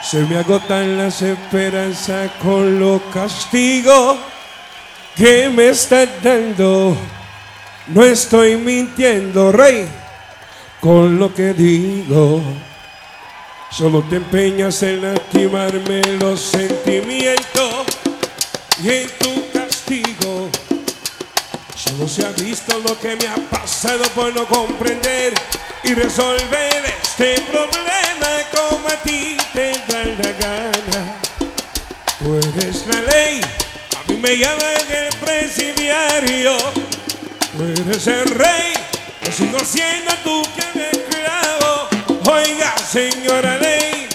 Se me agotan las esperanzas con los castigos que me estás dando. No estoy mintiendo, rey, con lo que digo. Solo te empeñas en lastimarme los sentimientos y en tu castigo. Solo se ha visto lo que me ha pasado por no comprender y resolver este problema como a ti te da la gana. Tú eres la ley, a mí me llaman el presidiario. Tú eres el rey, yo sigo siendo tu que esclavo. Oiga, señora ley,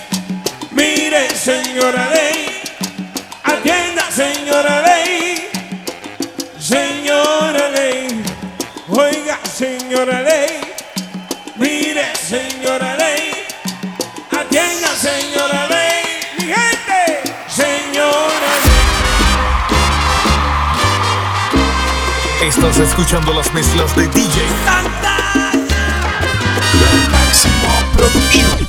mire, señora ley, atienda, señora ley, señora ley, oiga, señora ley, Estás escuchando las mezclas de DJ Máximo Production.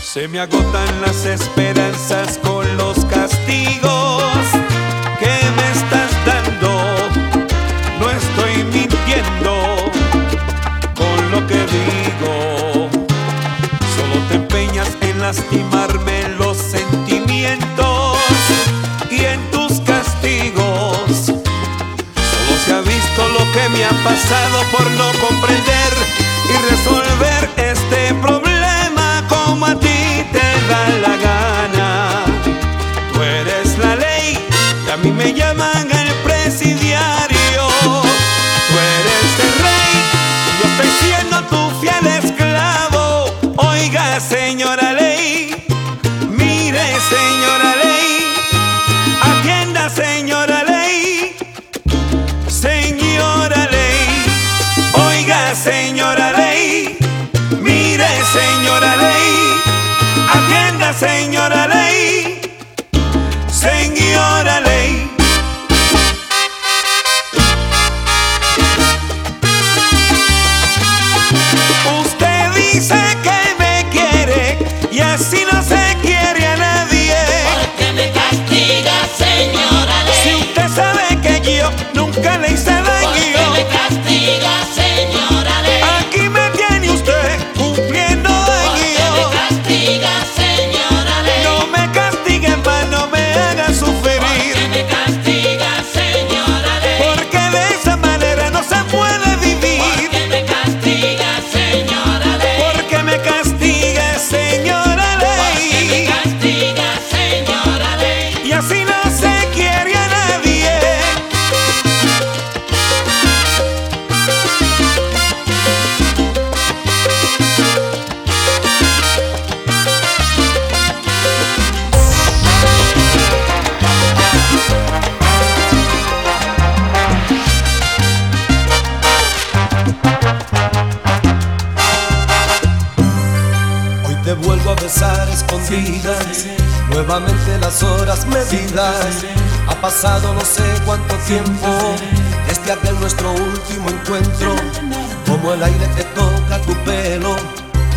Se me agotan las esperanzas con los castigos lastimarme los sentimientos y en tus castigos. Solo se ha visto lo que me ha pasado por no comprender y resolver este problema como a ti te da la gana. Tú eres la ley y a mí me llaman atienda Ha pasado no sé cuánto tiempo desde aquel nuestro último encuentro. Como el aire que toca tu pelo,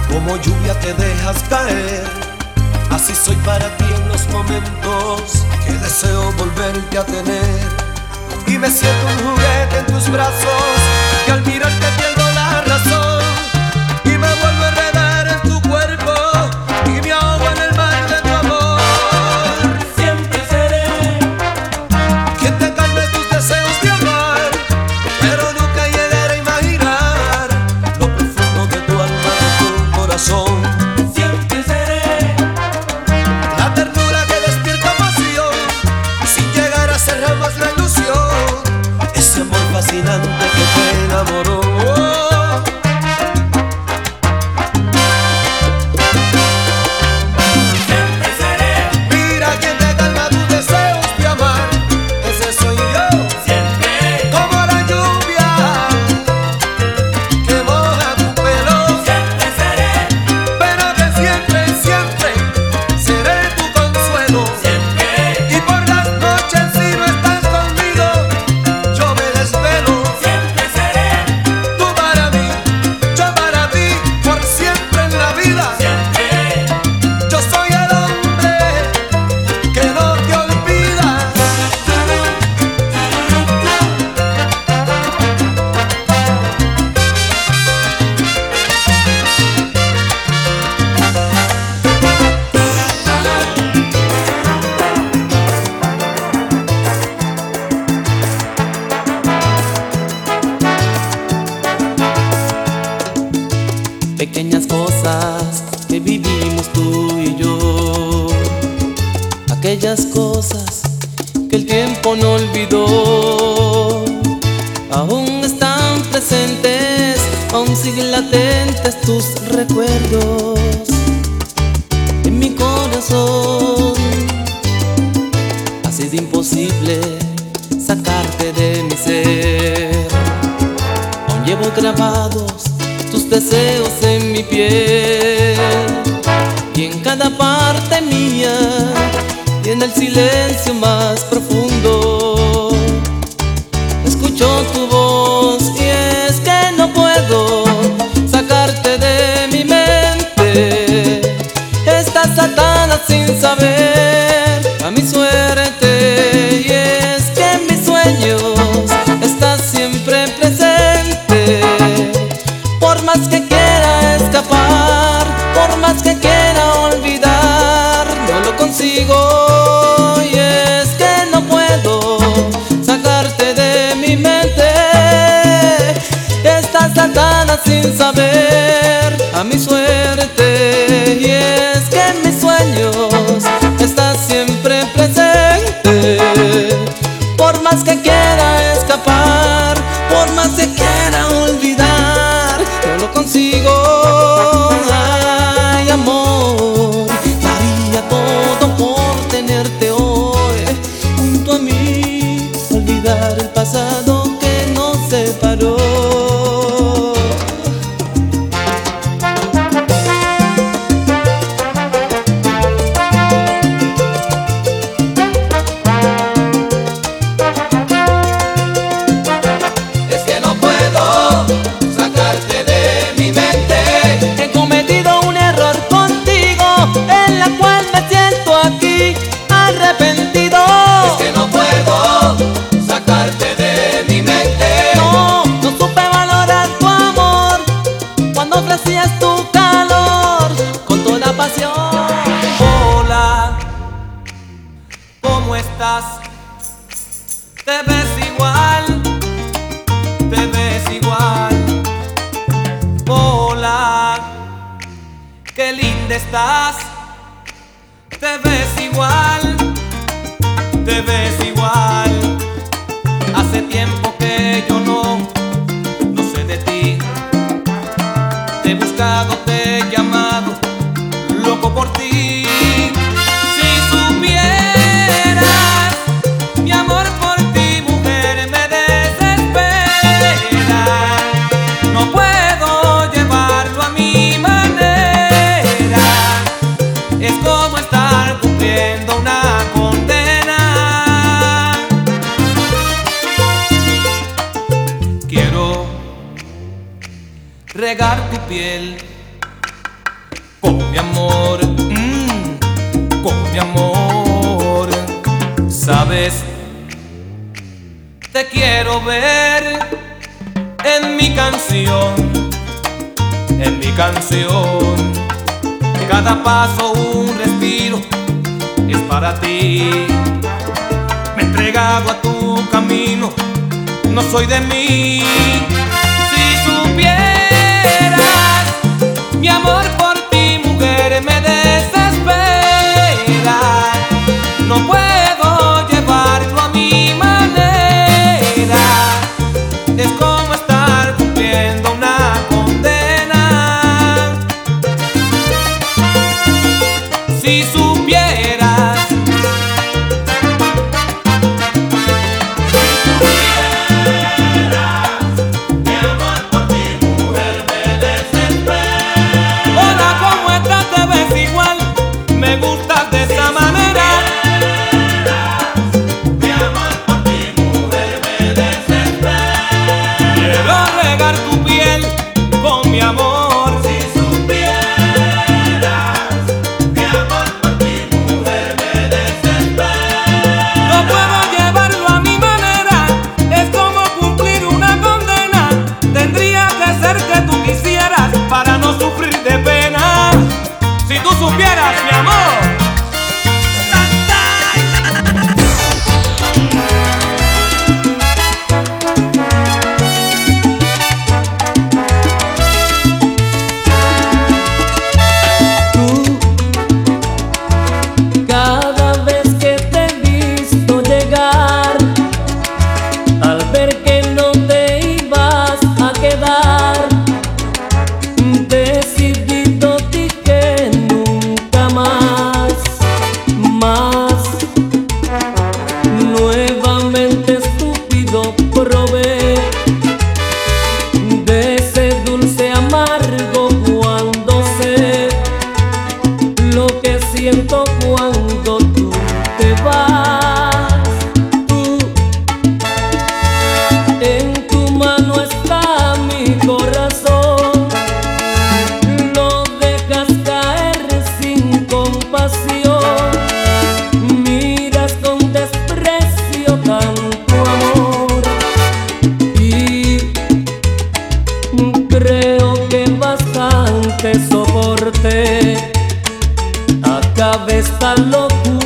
como lluvia te dejas caer. Así soy para ti en los momentos que deseo volverte a tener. Y me siento un juguete en tus brazos, que al aguante, soporte, acabe esta locura.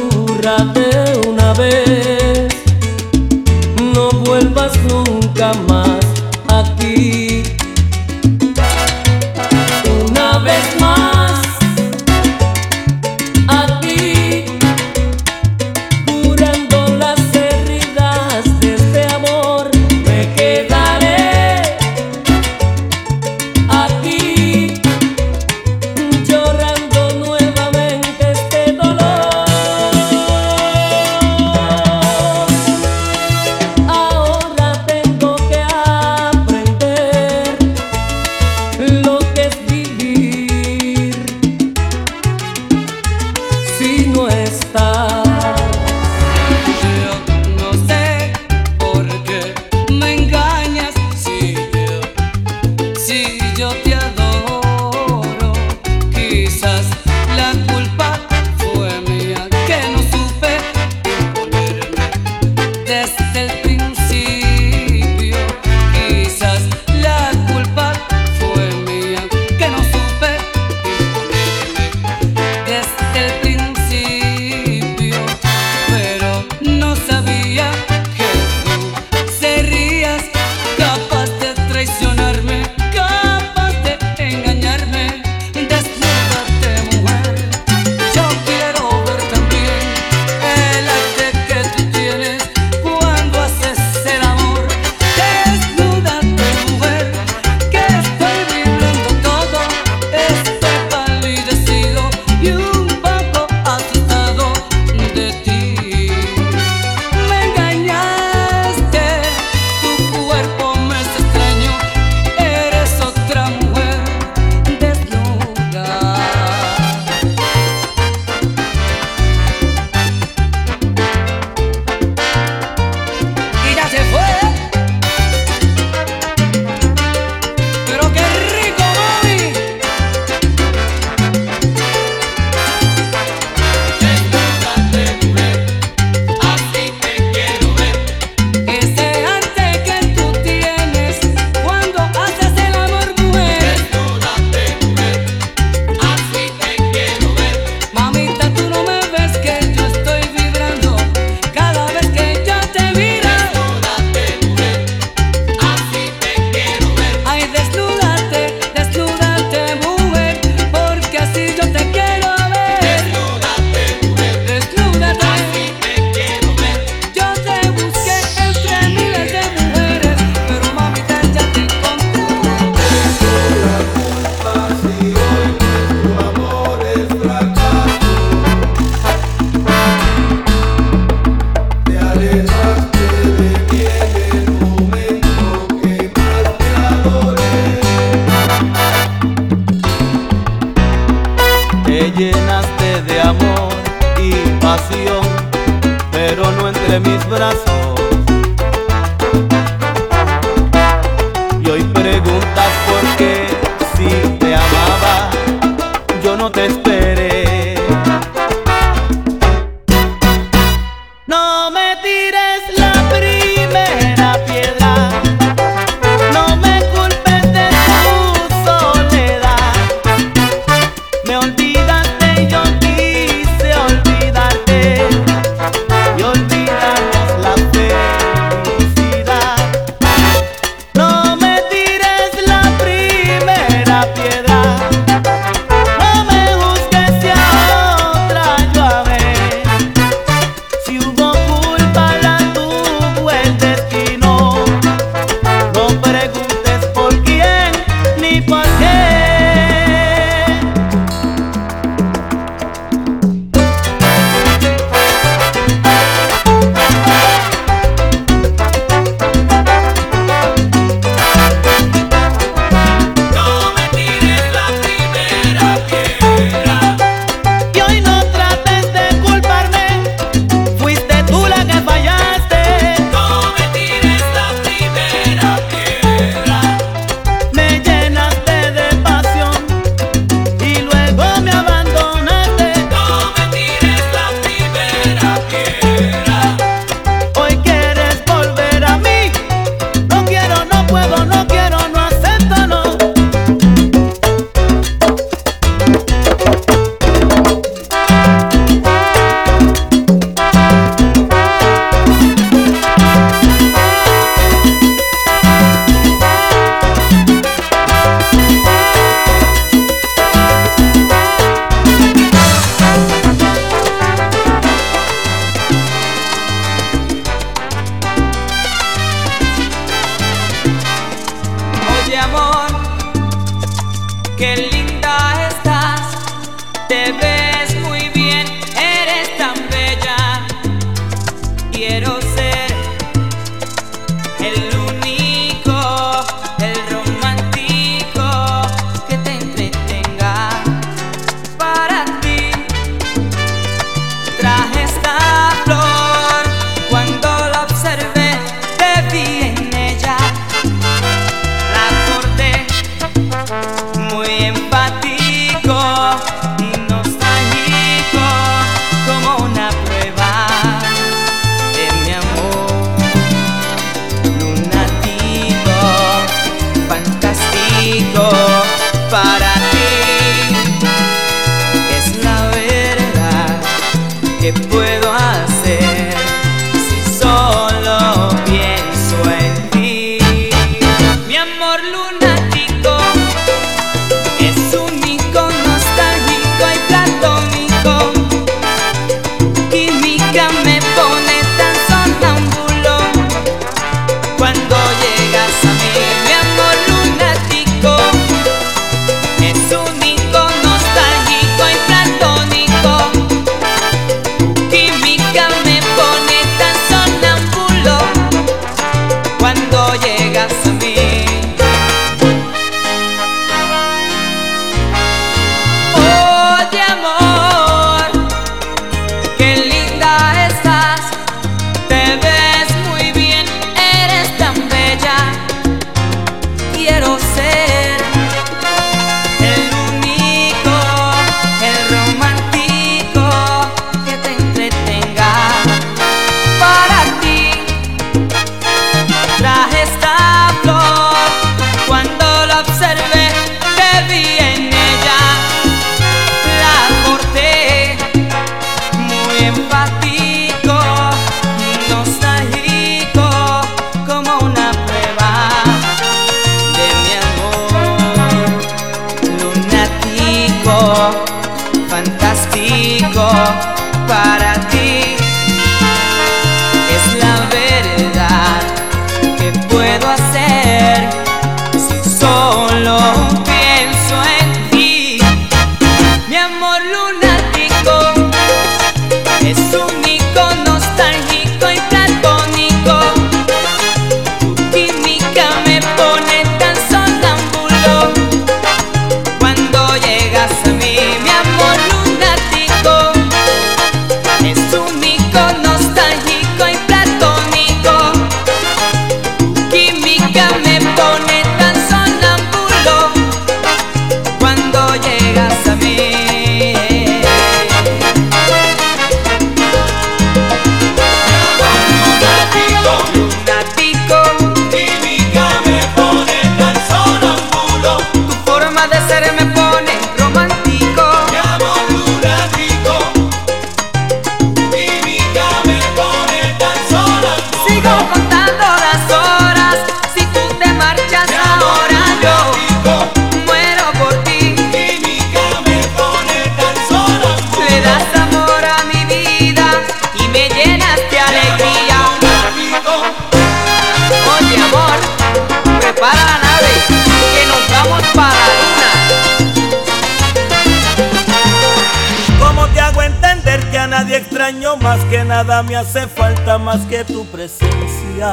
me hace falta más que tu presencia.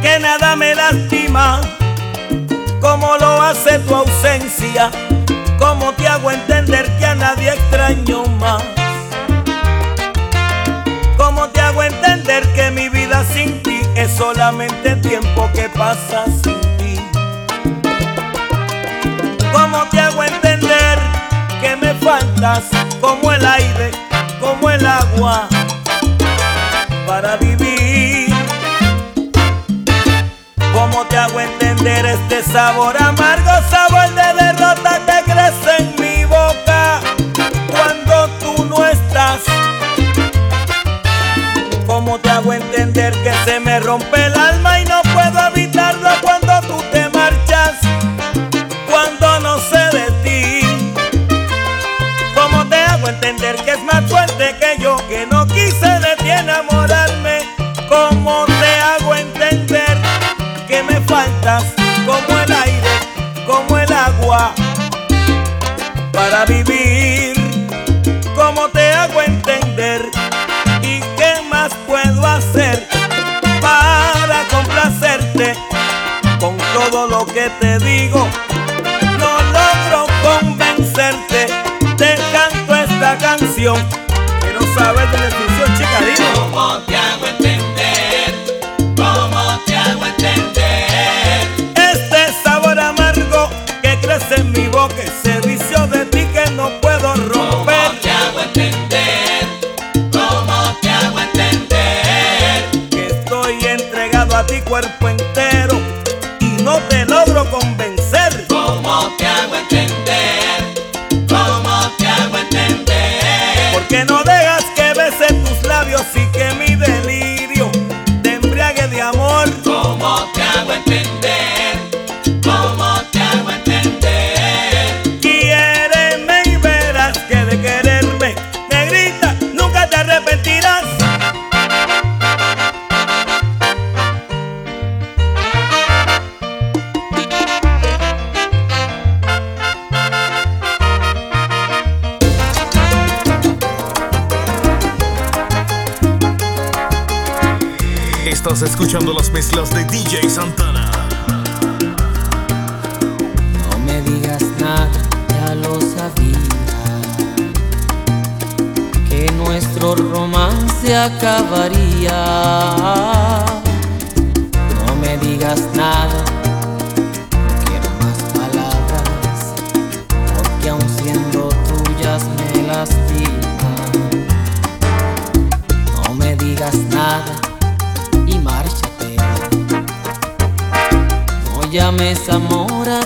Que nada me lastima como lo hace tu ausencia. Como te hago entender que a nadie extraño más. Como te hago entender que mi vida sin ti es solamente el tiempo que pasa sin ti. Como te hago entender que me faltas como el aire como el agua para vivir. ¿Cómo te hago entender este sabor amargo, sabor de derrota que crece en mi boca cuando tú no estás? ¿Cómo te hago entender que se me rompe Que no sabes de la descripción chicadino Escuchando las mezclas de DJ Santana. No me digas nada, ya lo sabía. Que nuestro romance acabaría. No me digas nada llames amor a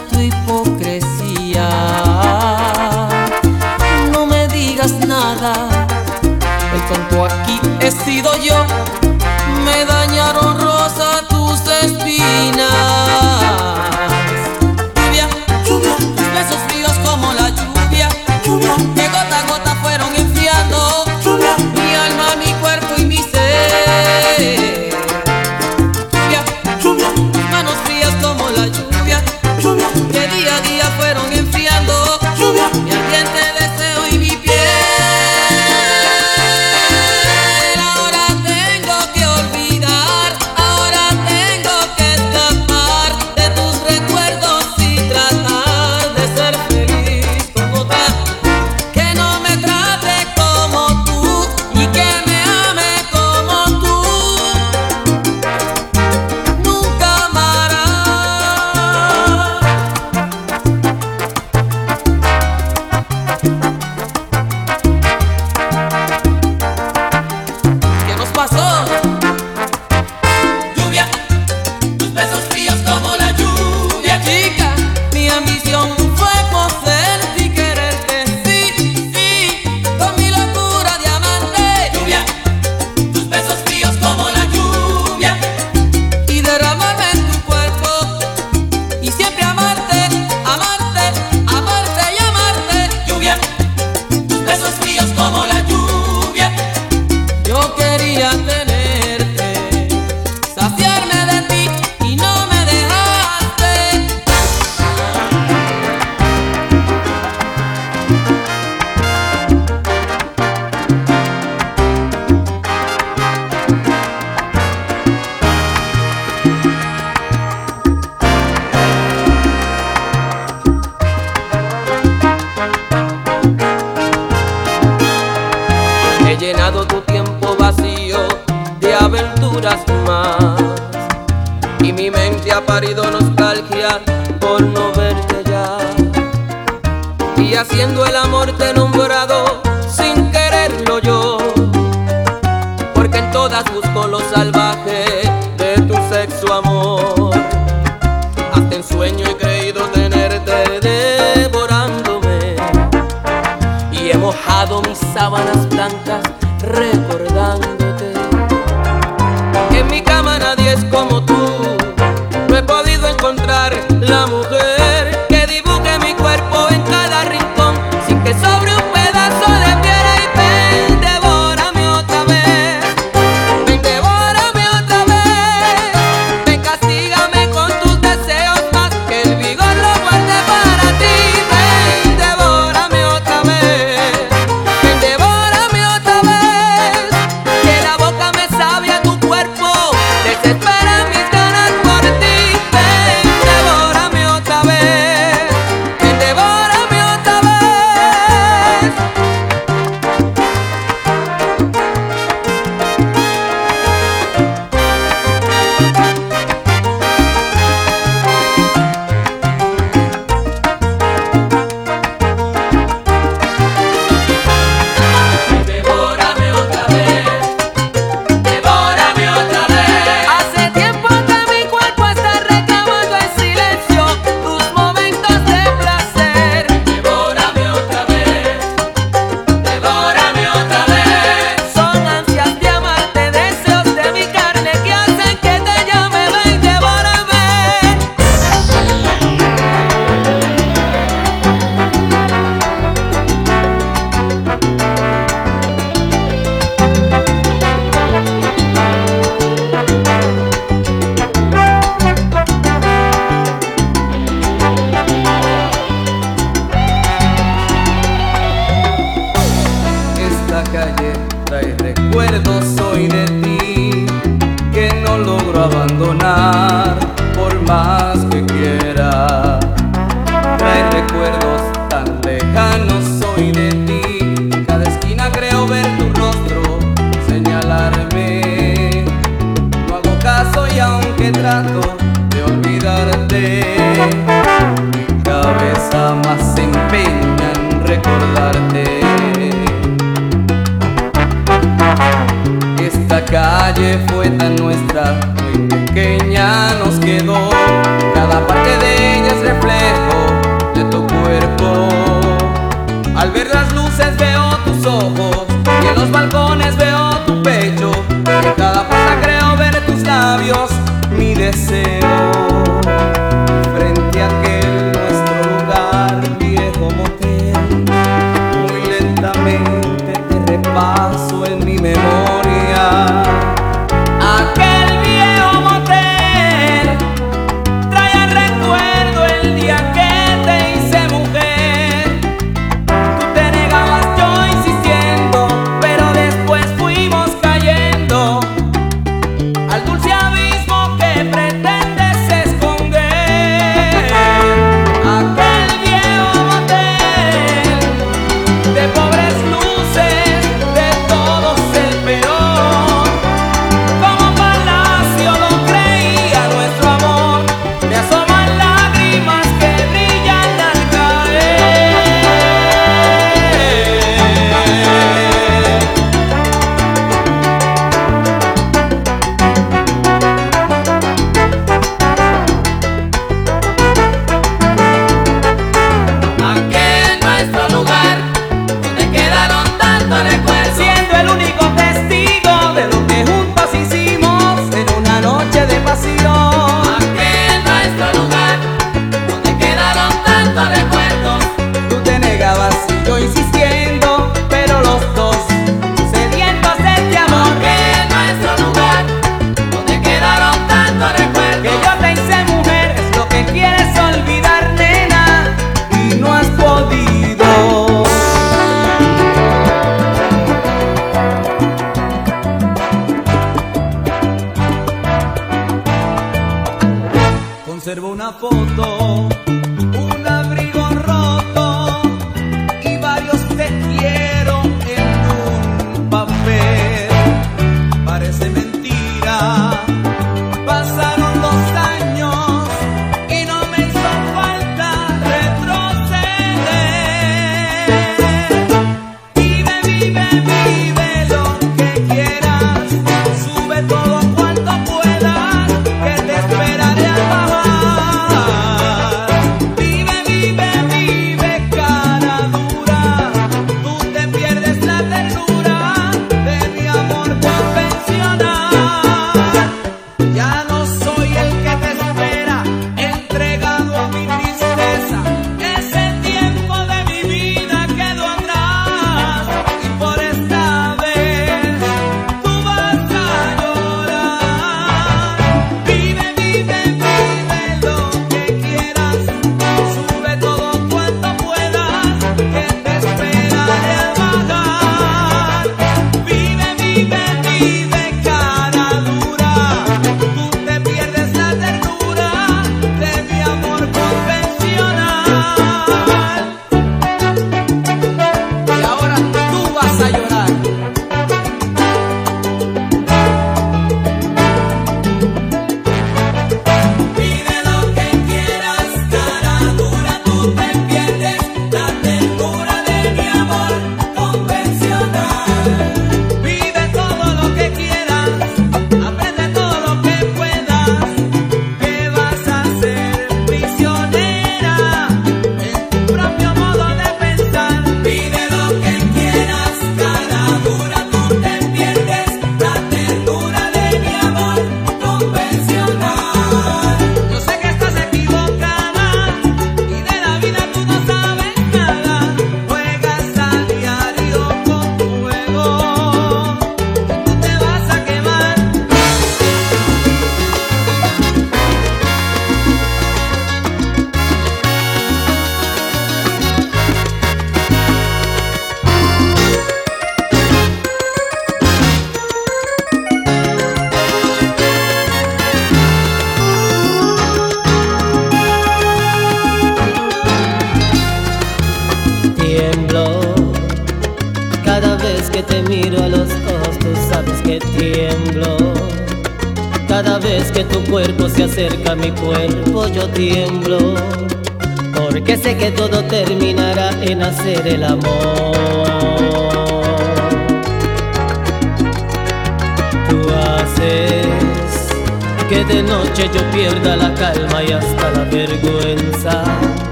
Conservo una foto,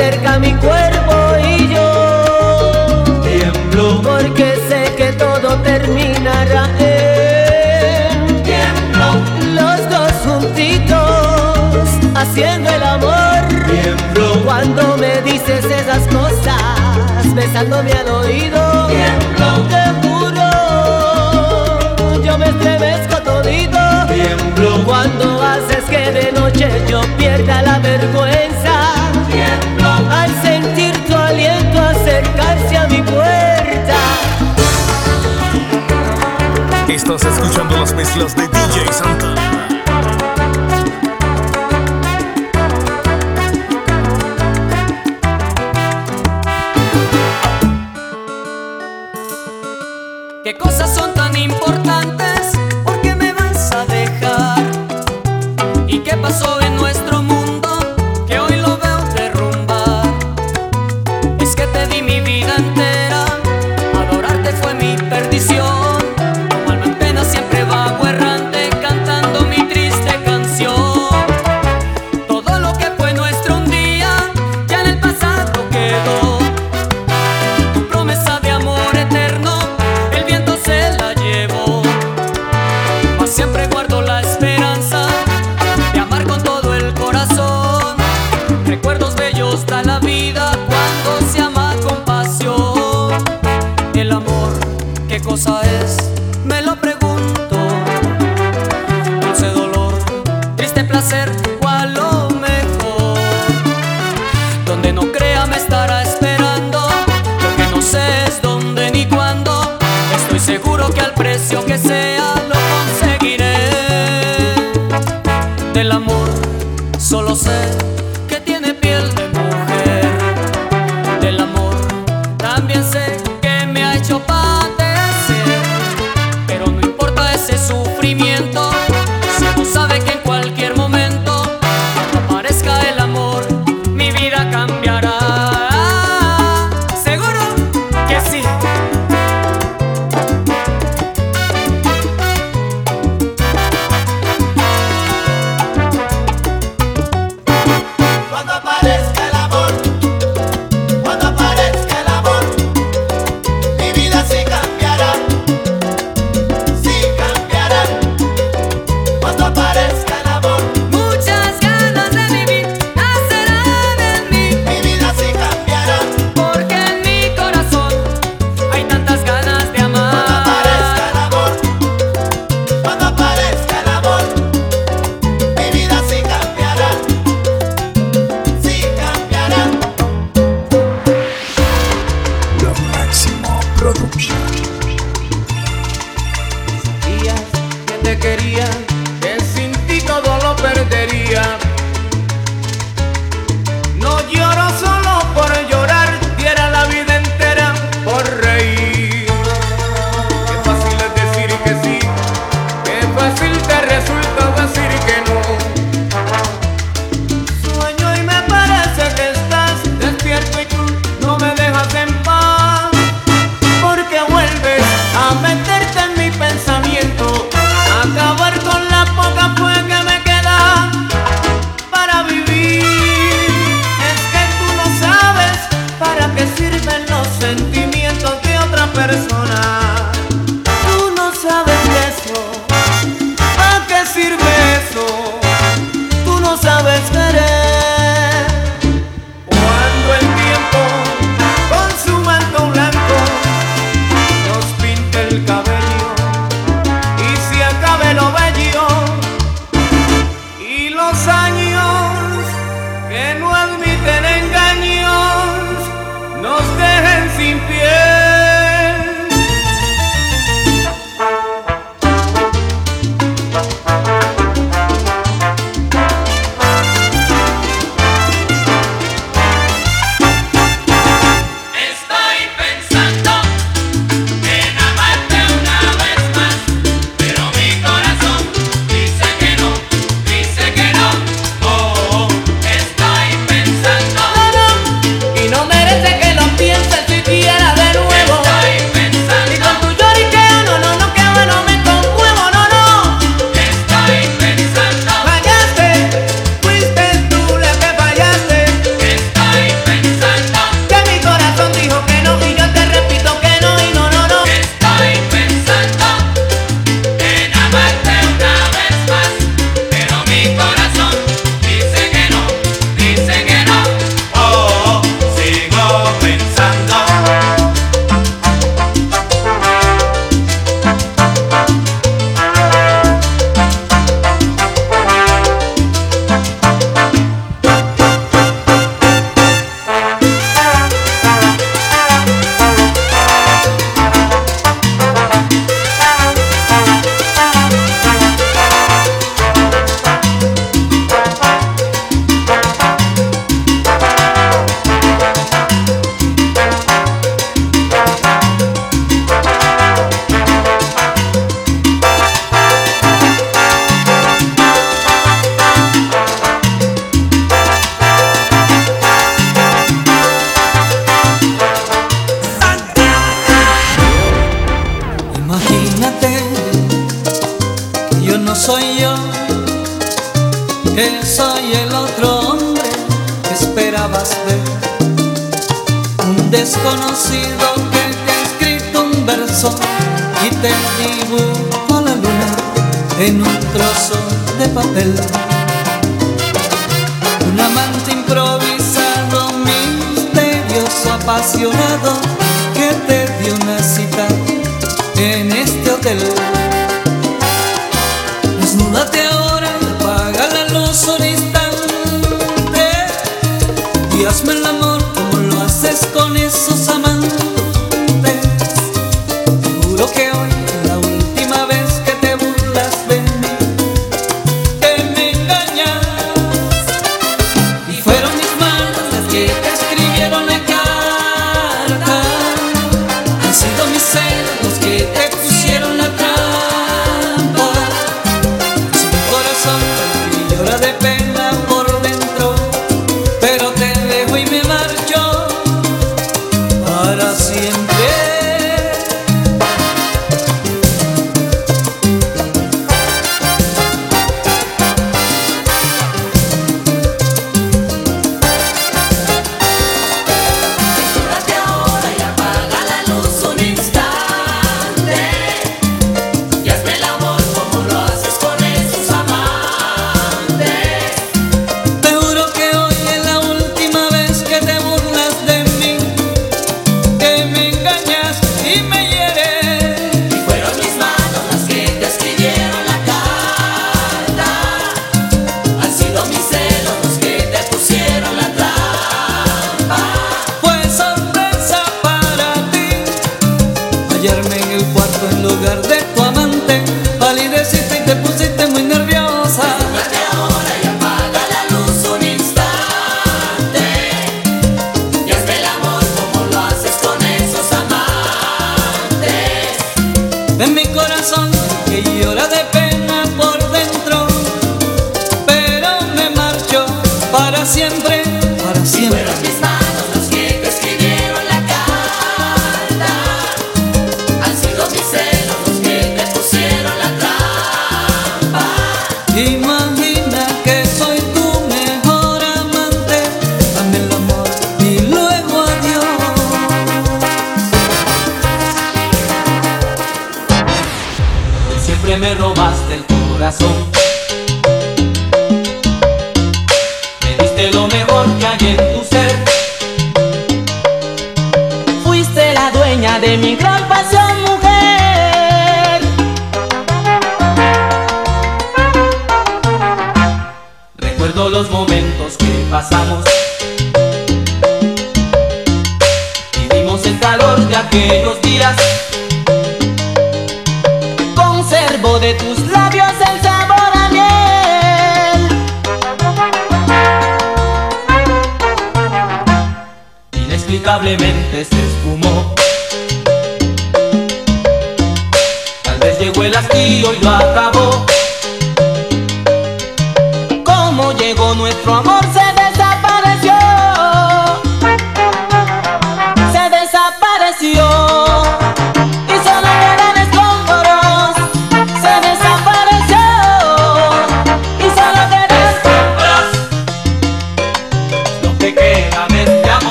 acerca mi cuerpo y yo. Tiemblo. Porque sé que todo terminará en los dos juntitos haciendo el amor. Tiemblo. Cuando me dices esas cosas besándome al oído. Tiemblo. Te juro yo me estremezco todito. Tiemblo. Cuando haces que de noche yo pierda la vergüenza. Estás escuchando las mezclas de DJ Santana.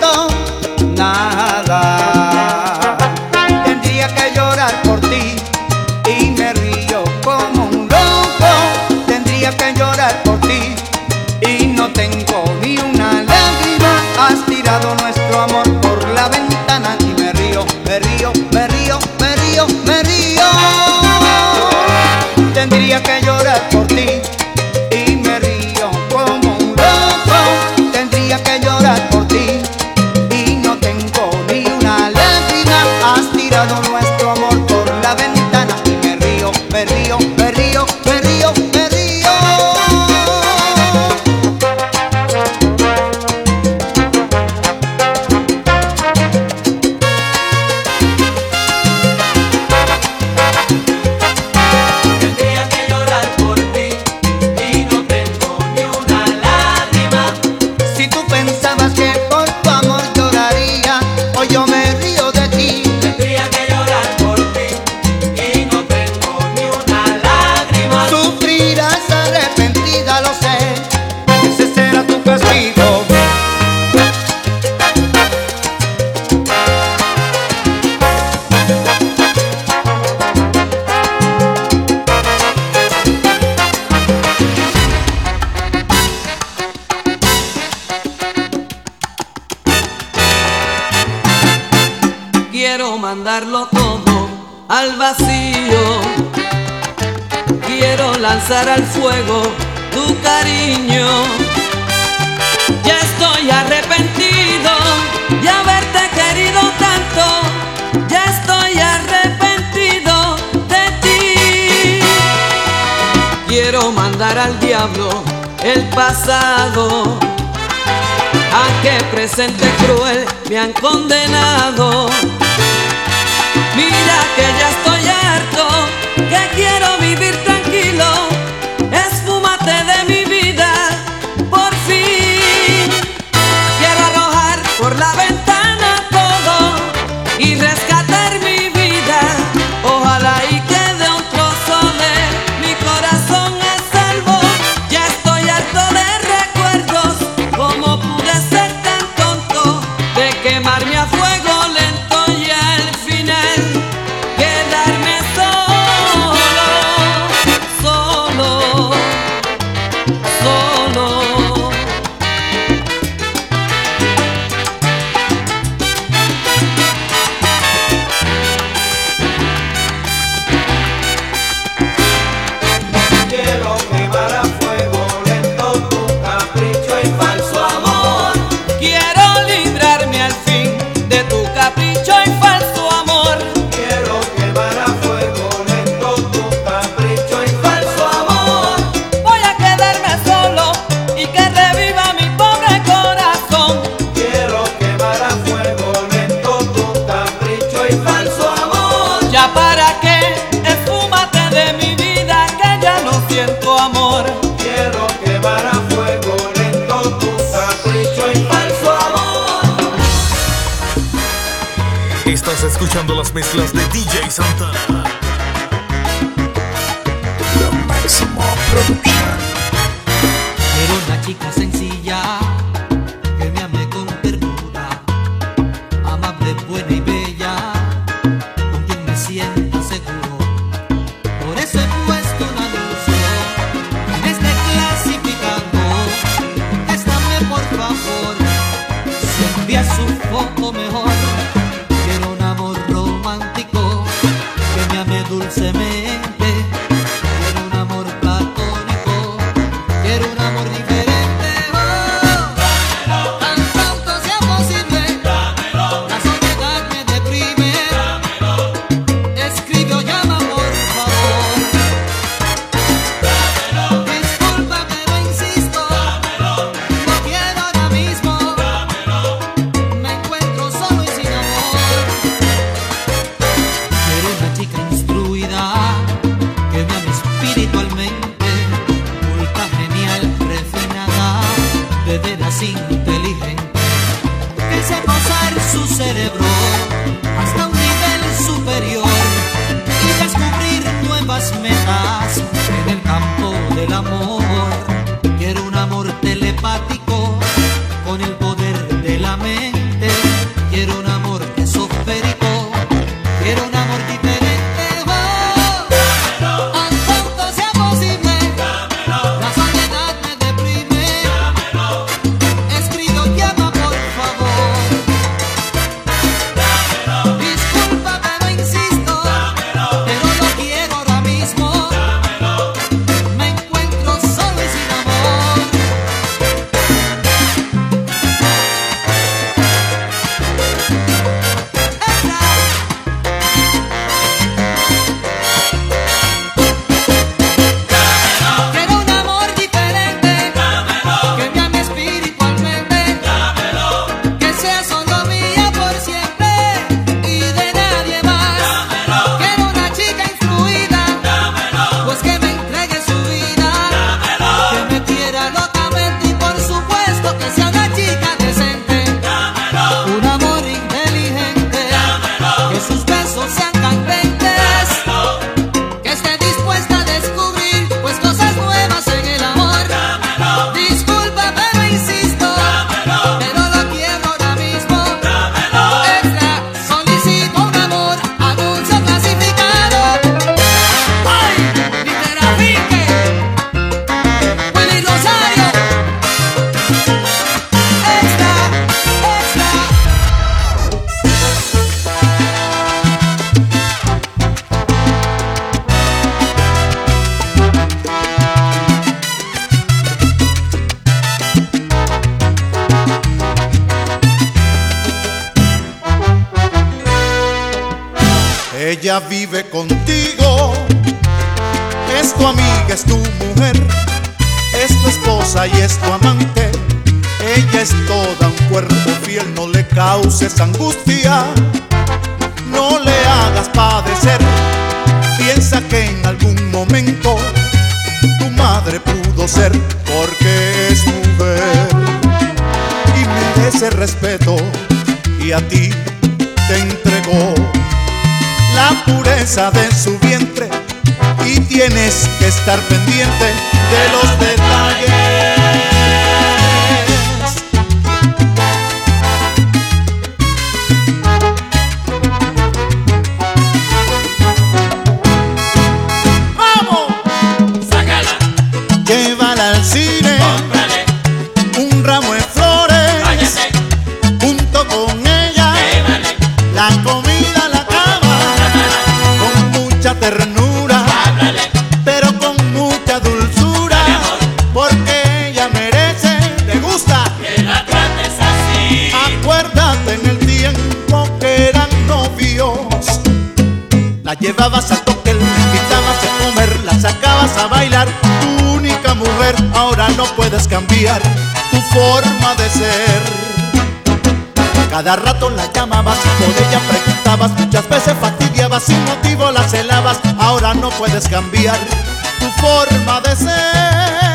No presente de buena y cambiar tu forma de ser. Cada rato la llamabas, por ella preguntabas, muchas veces fastidiabas, sin motivo la celabas. Ahora no puedes cambiar tu forma de ser.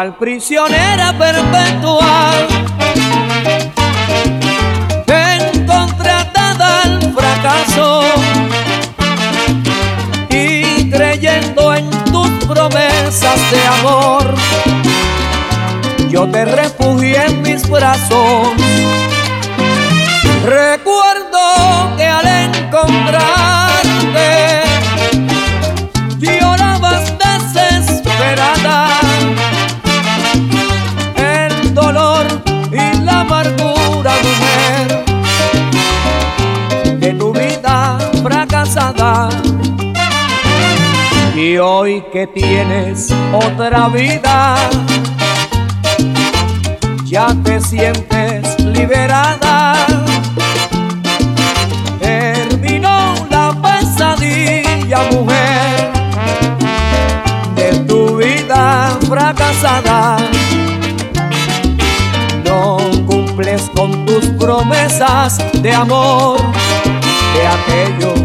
Cual prisionera perpetua. Encontré atada al fracaso y creyendo en tus promesas de amor, yo te refugié en mis brazos. Tienes otra vida, ya te sientes liberada. Terminó la pesadilla, mujer, de tu vida fracasada. No cumples con tus promesas de amor, de aquello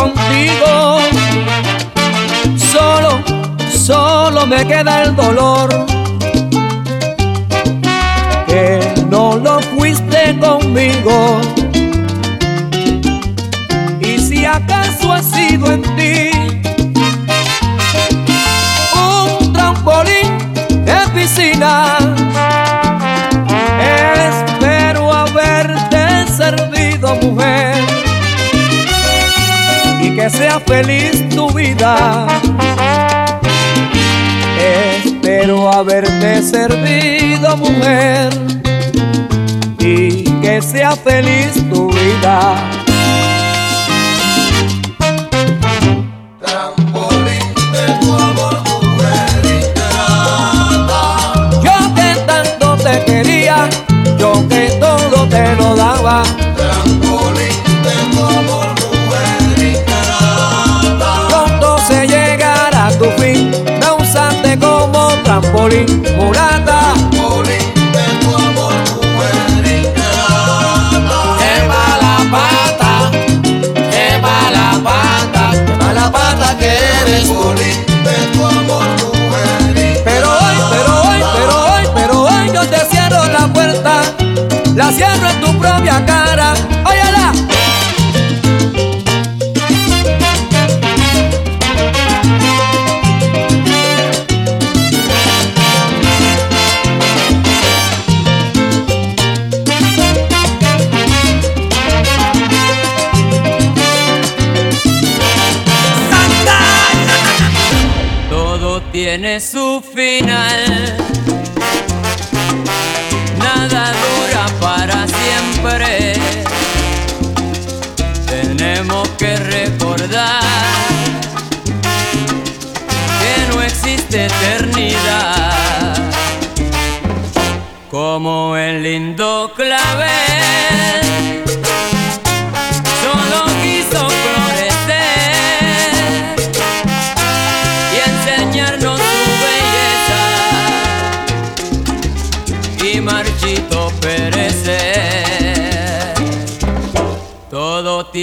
contigo. Solo, solo me queda el dolor que no lo fuiste conmigo. Y si acaso ha sido en ti un trampolín de piscina, que sea feliz tu vida. Espero haberte servido, mujer, y que sea feliz tu vida. Yo que tanto te quería, yo que todo te lo daba. Trampolín, mulata. Qué mala pata, qué mala pata, qué mala pata que eres tú.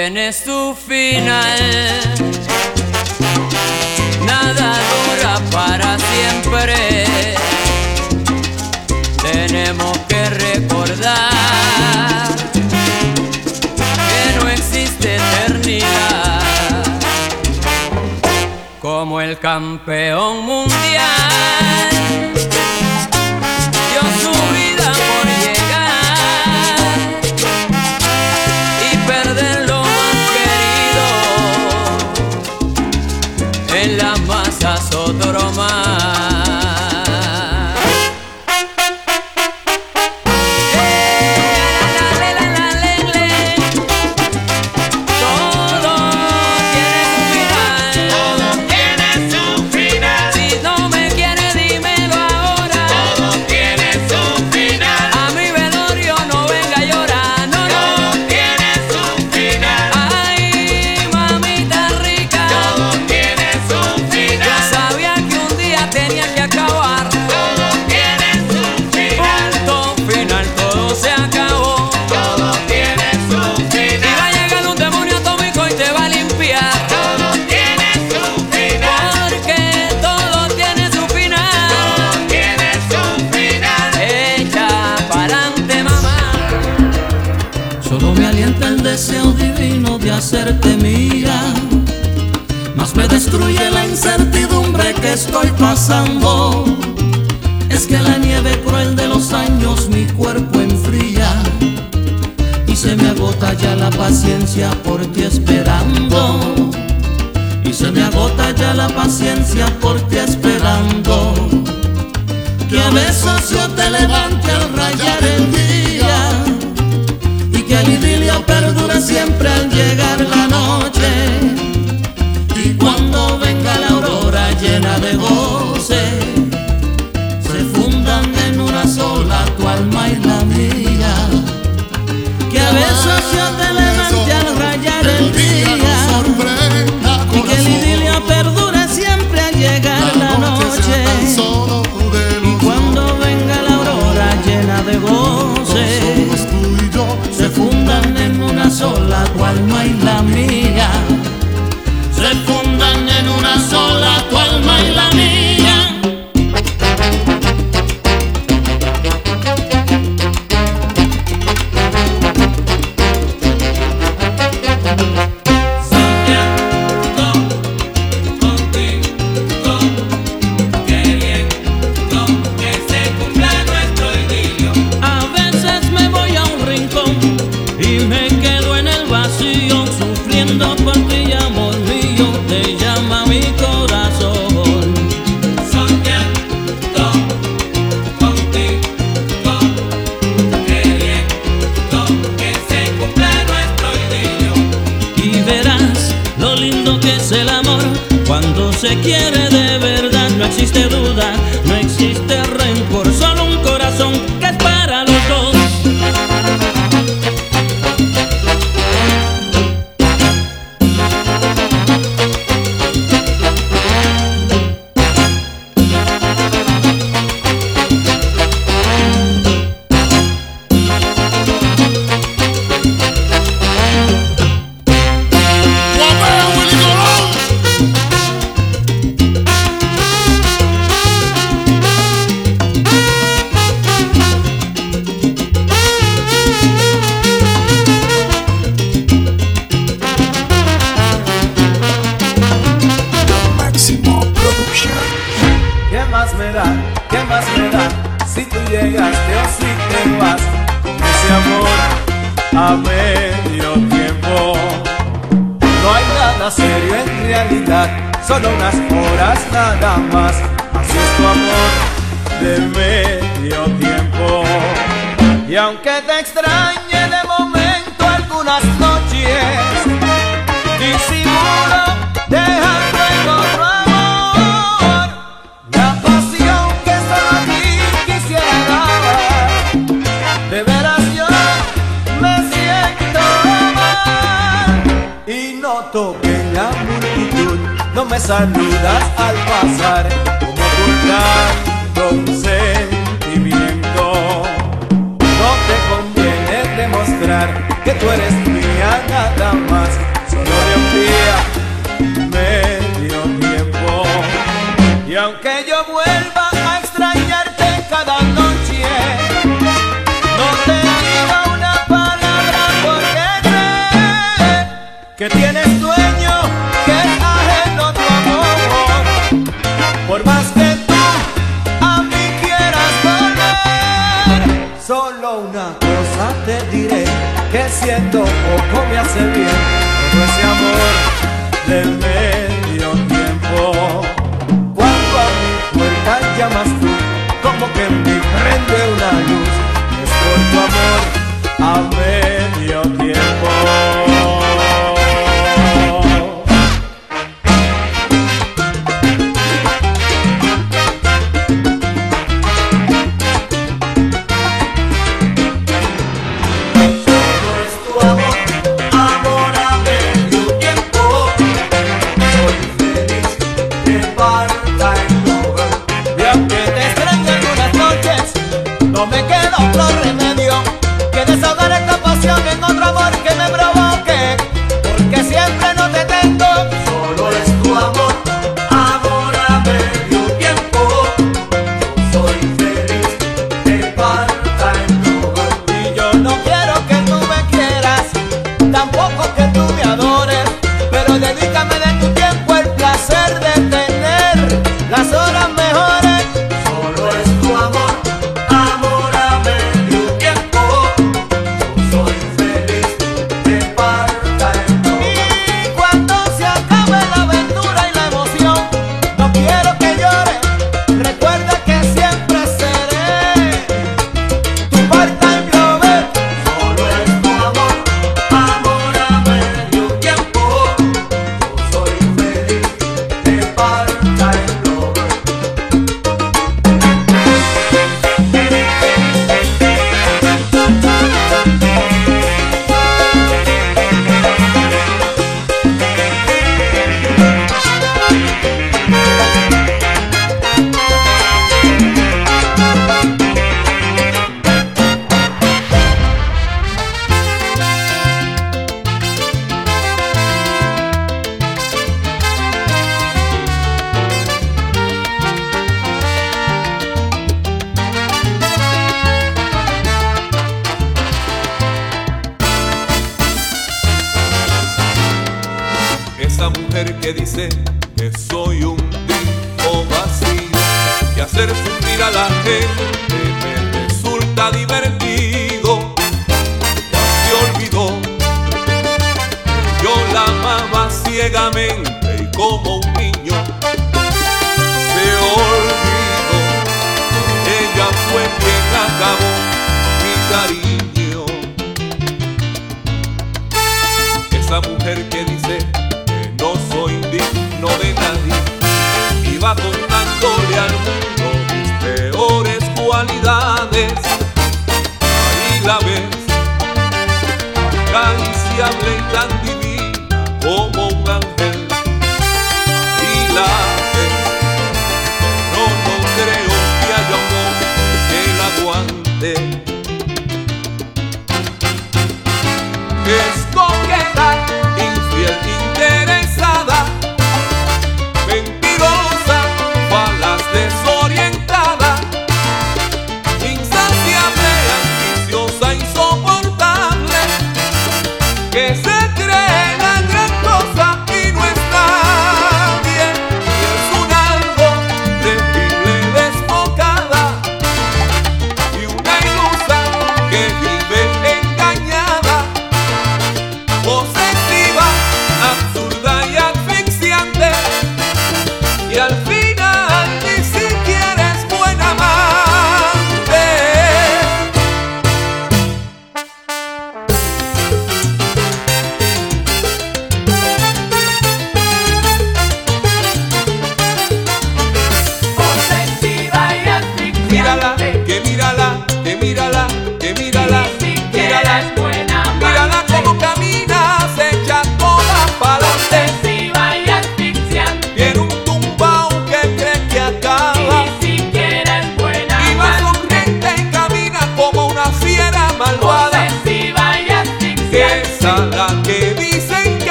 Tiene su final,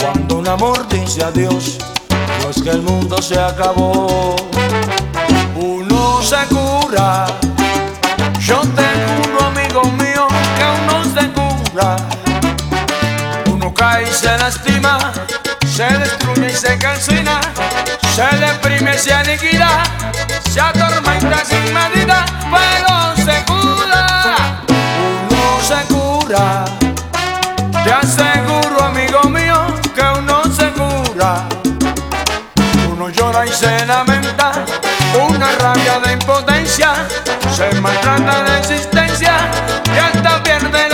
Cuando un amor dice adiós, no es que el mundo se acabó. Uno se cura. Yo tengo juro, amigo mío, que uno se cura. Uno cae y se lastima, se destruye y se calcina, se deprime y se aniquila, se atormenta sin medida, pero se cura. Uno se cura. Te aseguro, amigo mío, que uno se cura. Uno llora y se lamenta, una rabia de impotencia, se maltrata de existencia y hasta pierde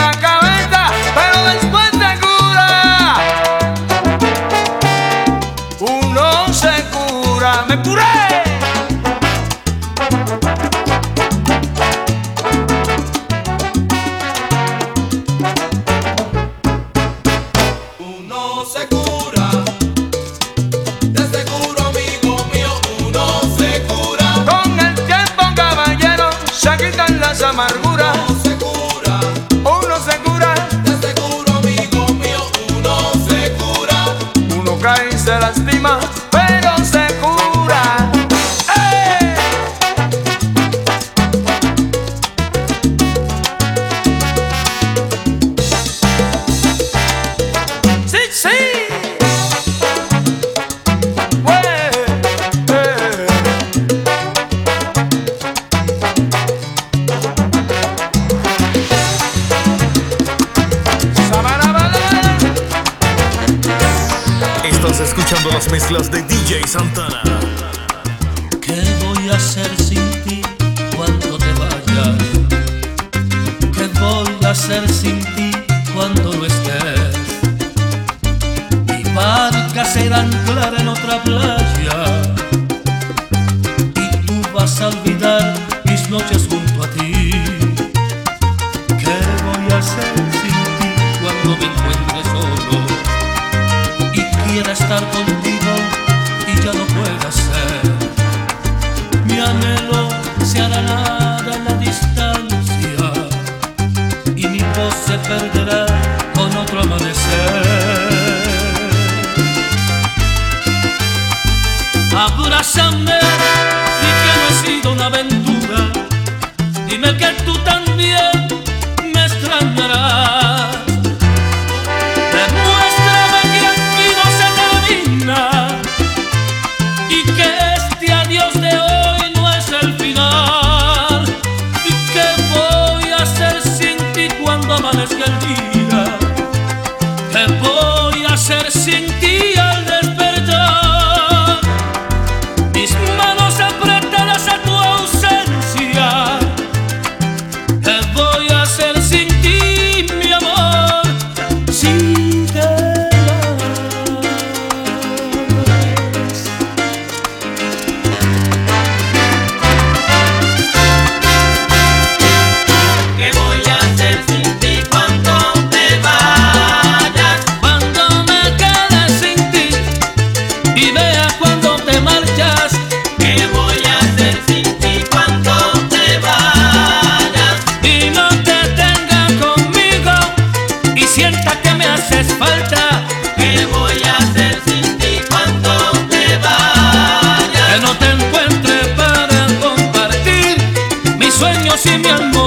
mi amor.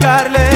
Explicarle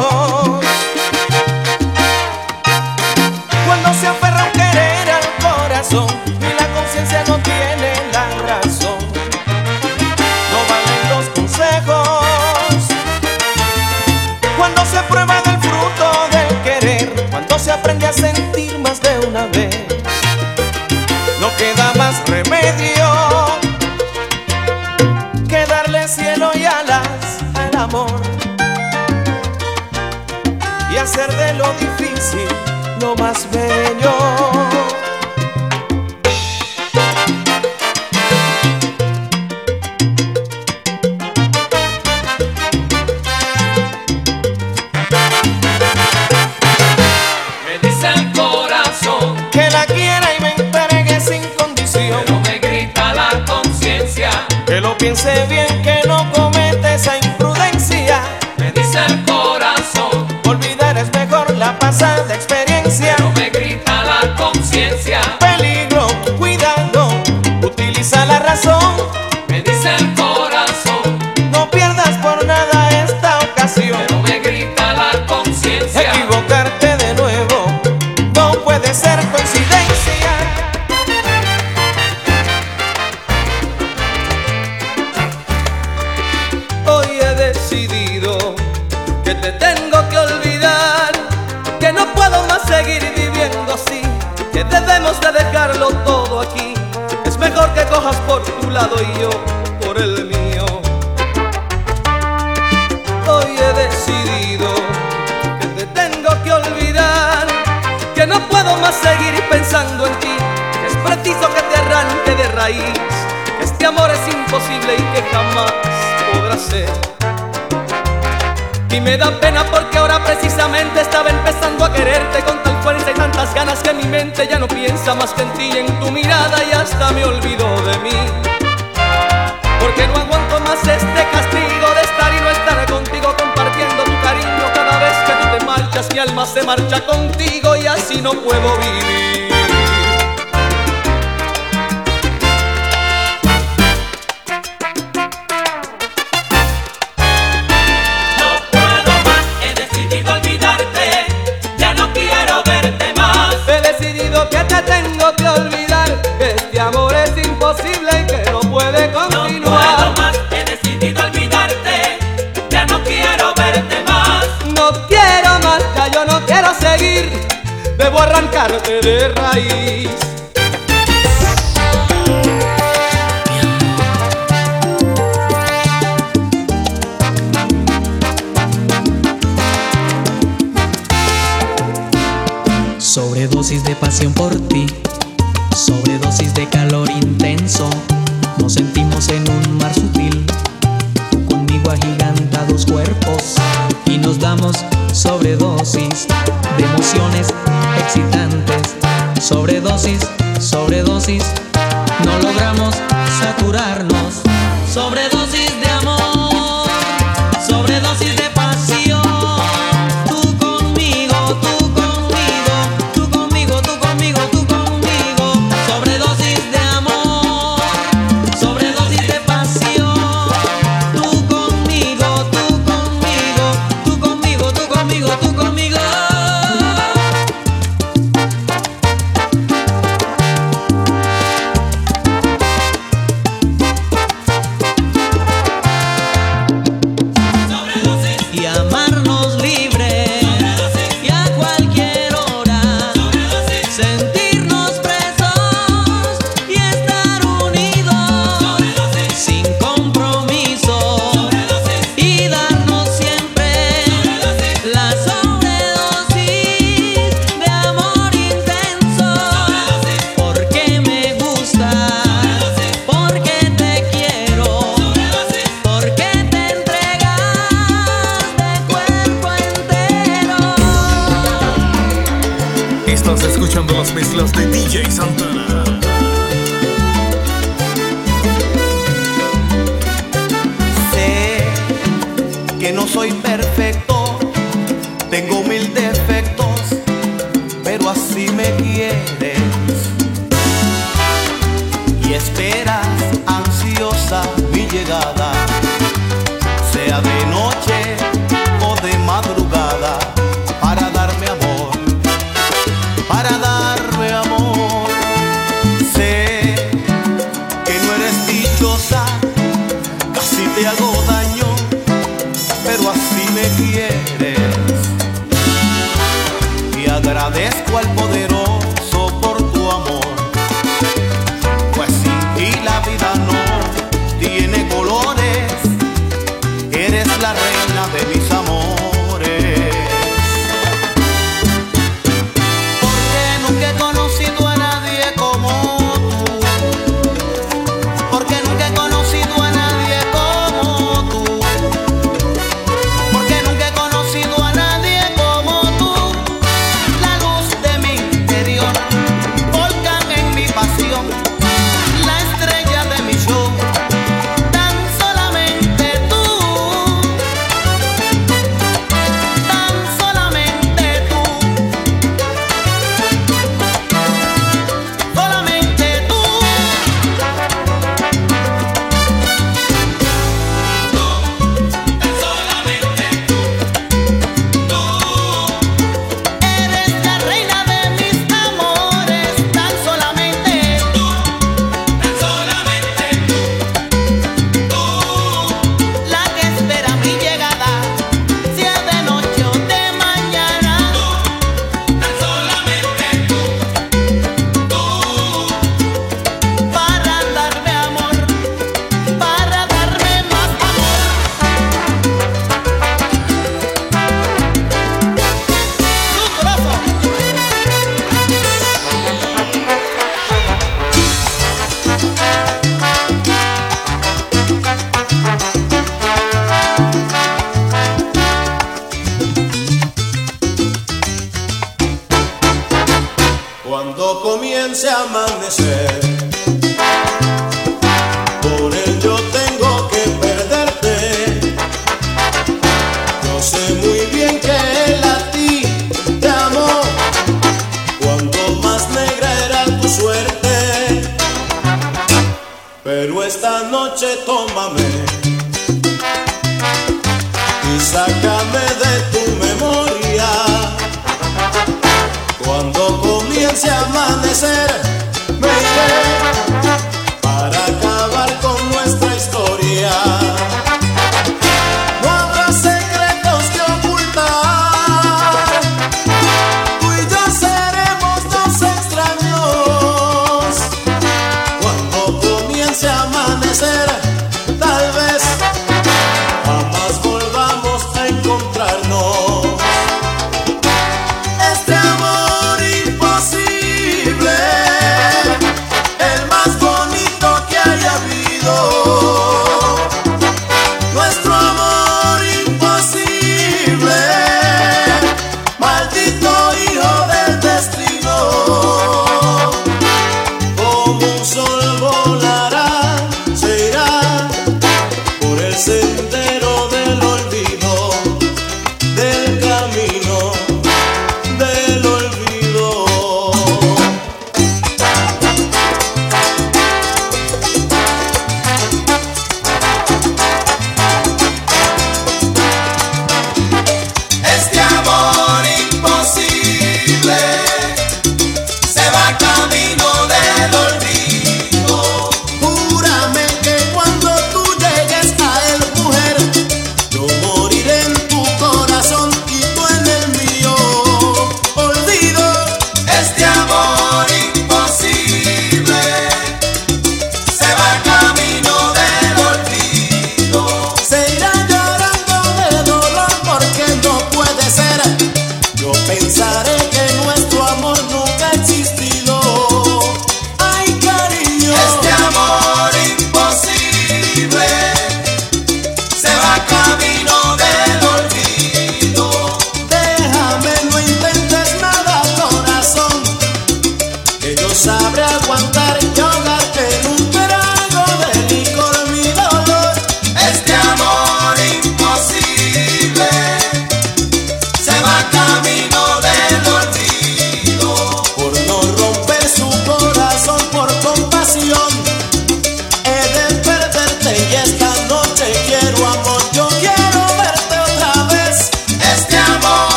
besos.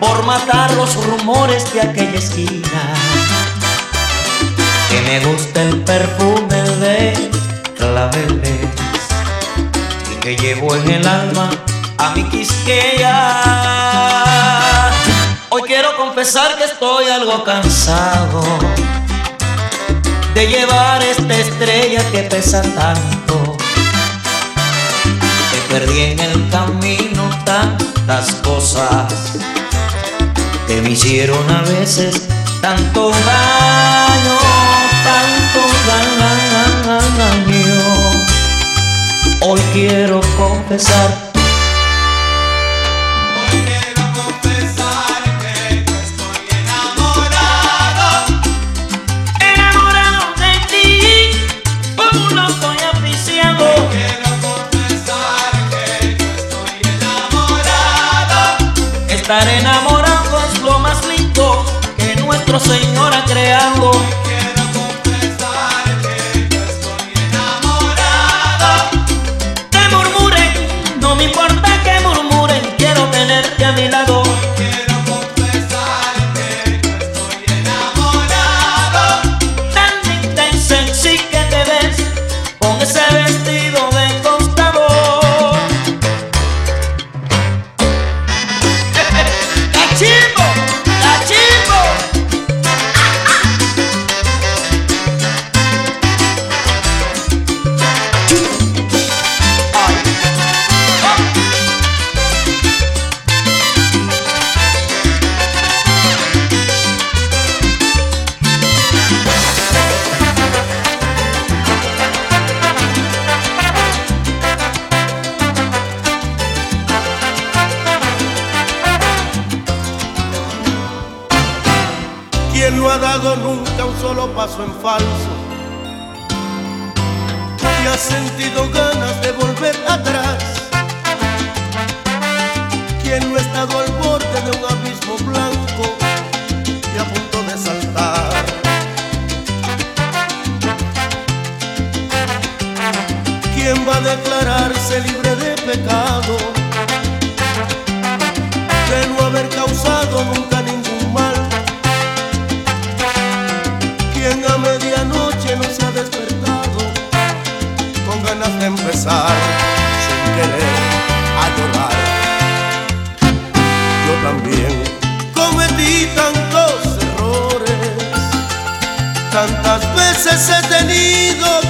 por matar los rumores de aquella esquina. Que me gusta el perfume de claveles y que llevo en el alma a mi quisqueya. Hoy quiero confesar que estoy algo cansado de llevar esta estrella que pesa tanto perdí en el camino tantas cosas que me hicieron a veces tanto daño, tanto daño. Hoy quiero confesar en falso. Y has sentido ganas de volver atrás. Quien no ha estado al borde de un abismo blanco y a punto de saltar. Quien va a declararse libre de pecado. sin querer a llorar. Yo también cometí tantos errores, tantas veces he tenido